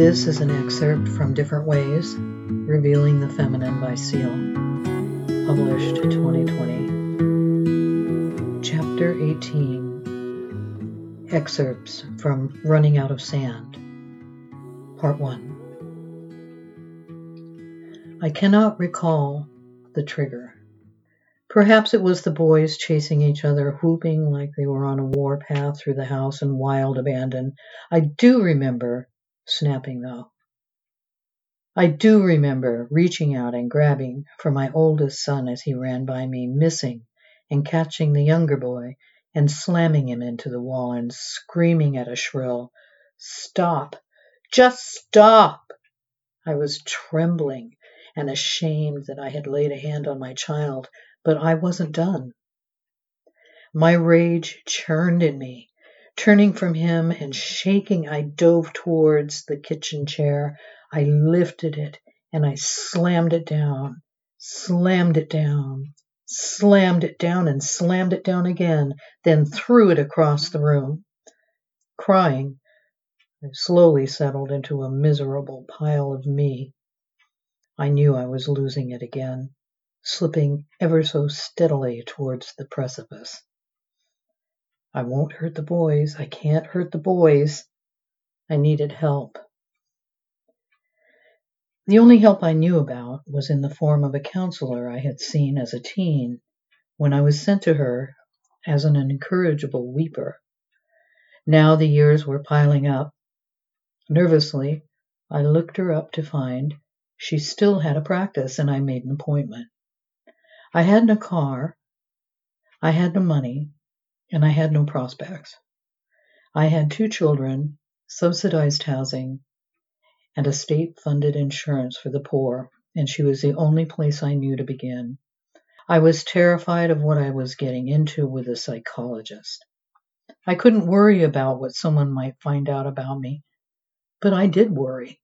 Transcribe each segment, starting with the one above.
This is an excerpt from Different Ways Revealing the Feminine by Seal, published 2020. Chapter 18 Excerpts from Running Out of Sand, Part 1. I cannot recall the trigger. Perhaps it was the boys chasing each other, whooping like they were on a war path through the house in wild abandon. I do remember snapping though. I do remember reaching out and grabbing for my oldest son as he ran by me, missing and catching the younger boy and slamming him into the wall and screaming at a shrill, Stop! Just stop! I was trembling and ashamed that I had laid a hand on my child but I wasn't done. My rage churned in me. Turning from him and shaking, I dove towards the kitchen chair. I lifted it and I slammed it down, slammed it down, slammed it down, and slammed it down again, then threw it across the room. Crying, I slowly settled into a miserable pile of me. I knew I was losing it again slipping ever so steadily towards the precipice. I won't hurt the boys. I can't hurt the boys. I needed help. The only help I knew about was in the form of a counselor I had seen as a teen when I was sent to her as an incorrigible weeper. Now the years were piling up. Nervously, I looked her up to find she still had a practice and I made an appointment. I had no car, I had no money, and I had no prospects. I had two children, subsidized housing, and a state funded insurance for the poor, and she was the only place I knew to begin. I was terrified of what I was getting into with a psychologist. I couldn't worry about what someone might find out about me, but I did worry.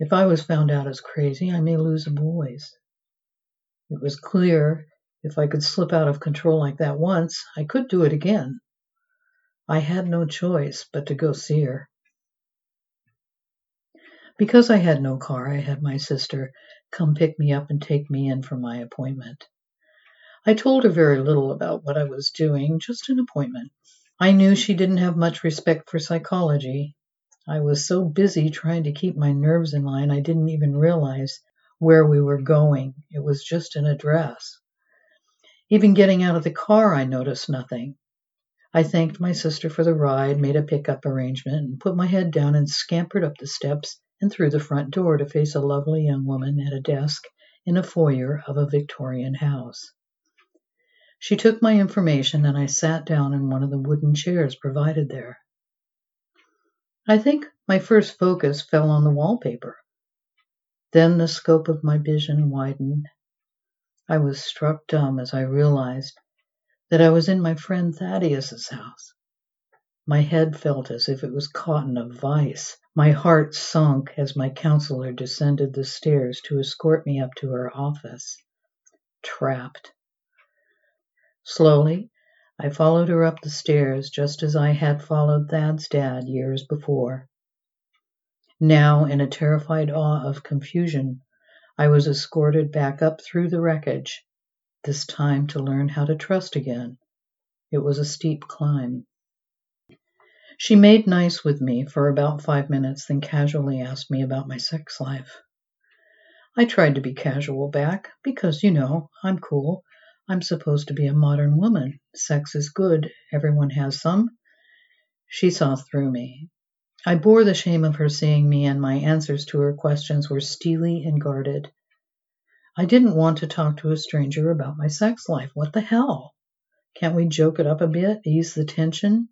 If I was found out as crazy, I may lose the boys. It was clear if I could slip out of control like that once, I could do it again. I had no choice but to go see her. Because I had no car, I had my sister come pick me up and take me in for my appointment. I told her very little about what I was doing, just an appointment. I knew she didn't have much respect for psychology. I was so busy trying to keep my nerves in line, I didn't even realize where we were going. It was just an address. Even getting out of the car, I noticed nothing. I thanked my sister for the ride, made a pickup arrangement, and put my head down and scampered up the steps and through the front door to face a lovely young woman at a desk in a foyer of a Victorian house. She took my information and I sat down in one of the wooden chairs provided there. I think my first focus fell on the wallpaper. Then the scope of my vision widened. I was struck dumb as I realized that I was in my friend Thaddeus's house. My head felt as if it was caught in a vice. My heart sunk as my counselor descended the stairs to escort me up to her office. Trapped. Slowly, I followed her up the stairs just as I had followed Thad's dad years before. Now, in a terrified awe of confusion, I was escorted back up through the wreckage, this time to learn how to trust again. It was a steep climb. She made nice with me for about five minutes, then casually asked me about my sex life. I tried to be casual back because, you know, I'm cool. I'm supposed to be a modern woman. Sex is good. Everyone has some. She saw through me. I bore the shame of her seeing me, and my answers to her questions were steely and guarded. I didn't want to talk to a stranger about my sex life. What the hell? Can't we joke it up a bit, ease the tension?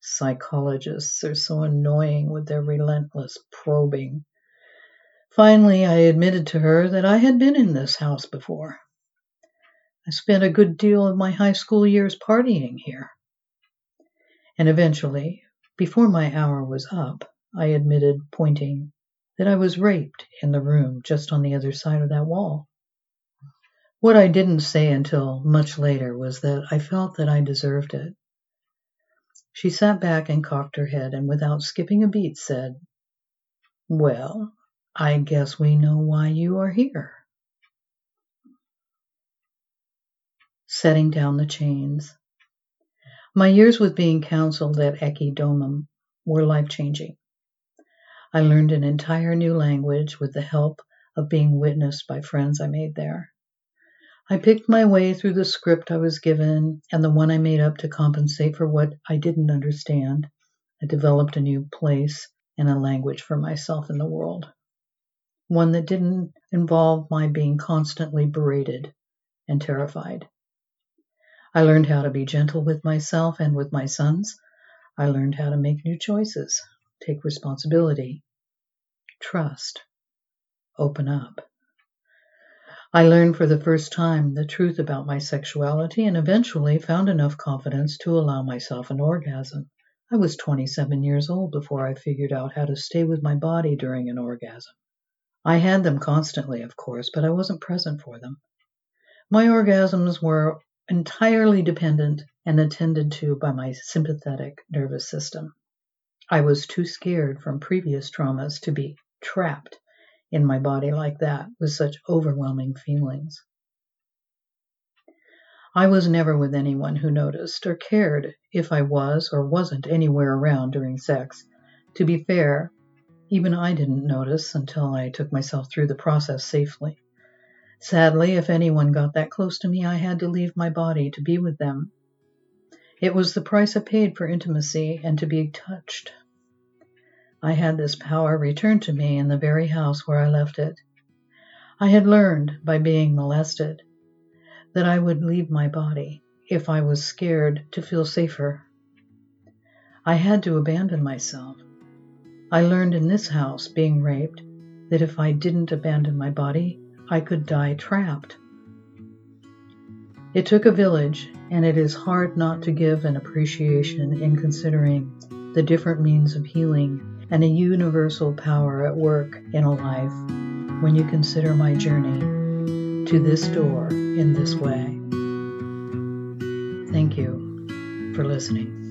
Psychologists are so annoying with their relentless probing. Finally, I admitted to her that I had been in this house before. I spent a good deal of my high school years partying here. And eventually, before my hour was up, I admitted, pointing, that I was raped in the room just on the other side of that wall. What I didn't say until much later was that I felt that I deserved it. She sat back and cocked her head and without skipping a beat said, Well, I guess we know why you are here. Setting down the chains. My years with being counseled at Ecce were life changing. I learned an entire new language with the help of being witnessed by friends I made there. I picked my way through the script I was given and the one I made up to compensate for what I didn't understand. I developed a new place and a language for myself in the world. One that didn't involve my being constantly berated and terrified. I learned how to be gentle with myself and with my sons. I learned how to make new choices take responsibility, trust, open up. I learned for the first time the truth about my sexuality and eventually found enough confidence to allow myself an orgasm. I was 27 years old before I figured out how to stay with my body during an orgasm. I had them constantly, of course, but I wasn't present for them. My orgasms were entirely dependent and attended to by my sympathetic nervous system. I was too scared from previous traumas to be trapped in my body like that with such overwhelming feelings. I was never with anyone who noticed or cared if I was or wasn't anywhere around during sex. To be fair, even I didn't notice until I took myself through the process safely. Sadly, if anyone got that close to me, I had to leave my body to be with them. It was the price I paid for intimacy and to be touched. I had this power returned to me in the very house where I left it. I had learned, by being molested, that I would leave my body if I was scared to feel safer. I had to abandon myself. I learned in this house, being raped, that if I didn't abandon my body, I could die trapped. It took a village, and it is hard not to give an appreciation in considering the different means of healing and a universal power at work in a life when you consider my journey to this door in this way. Thank you for listening.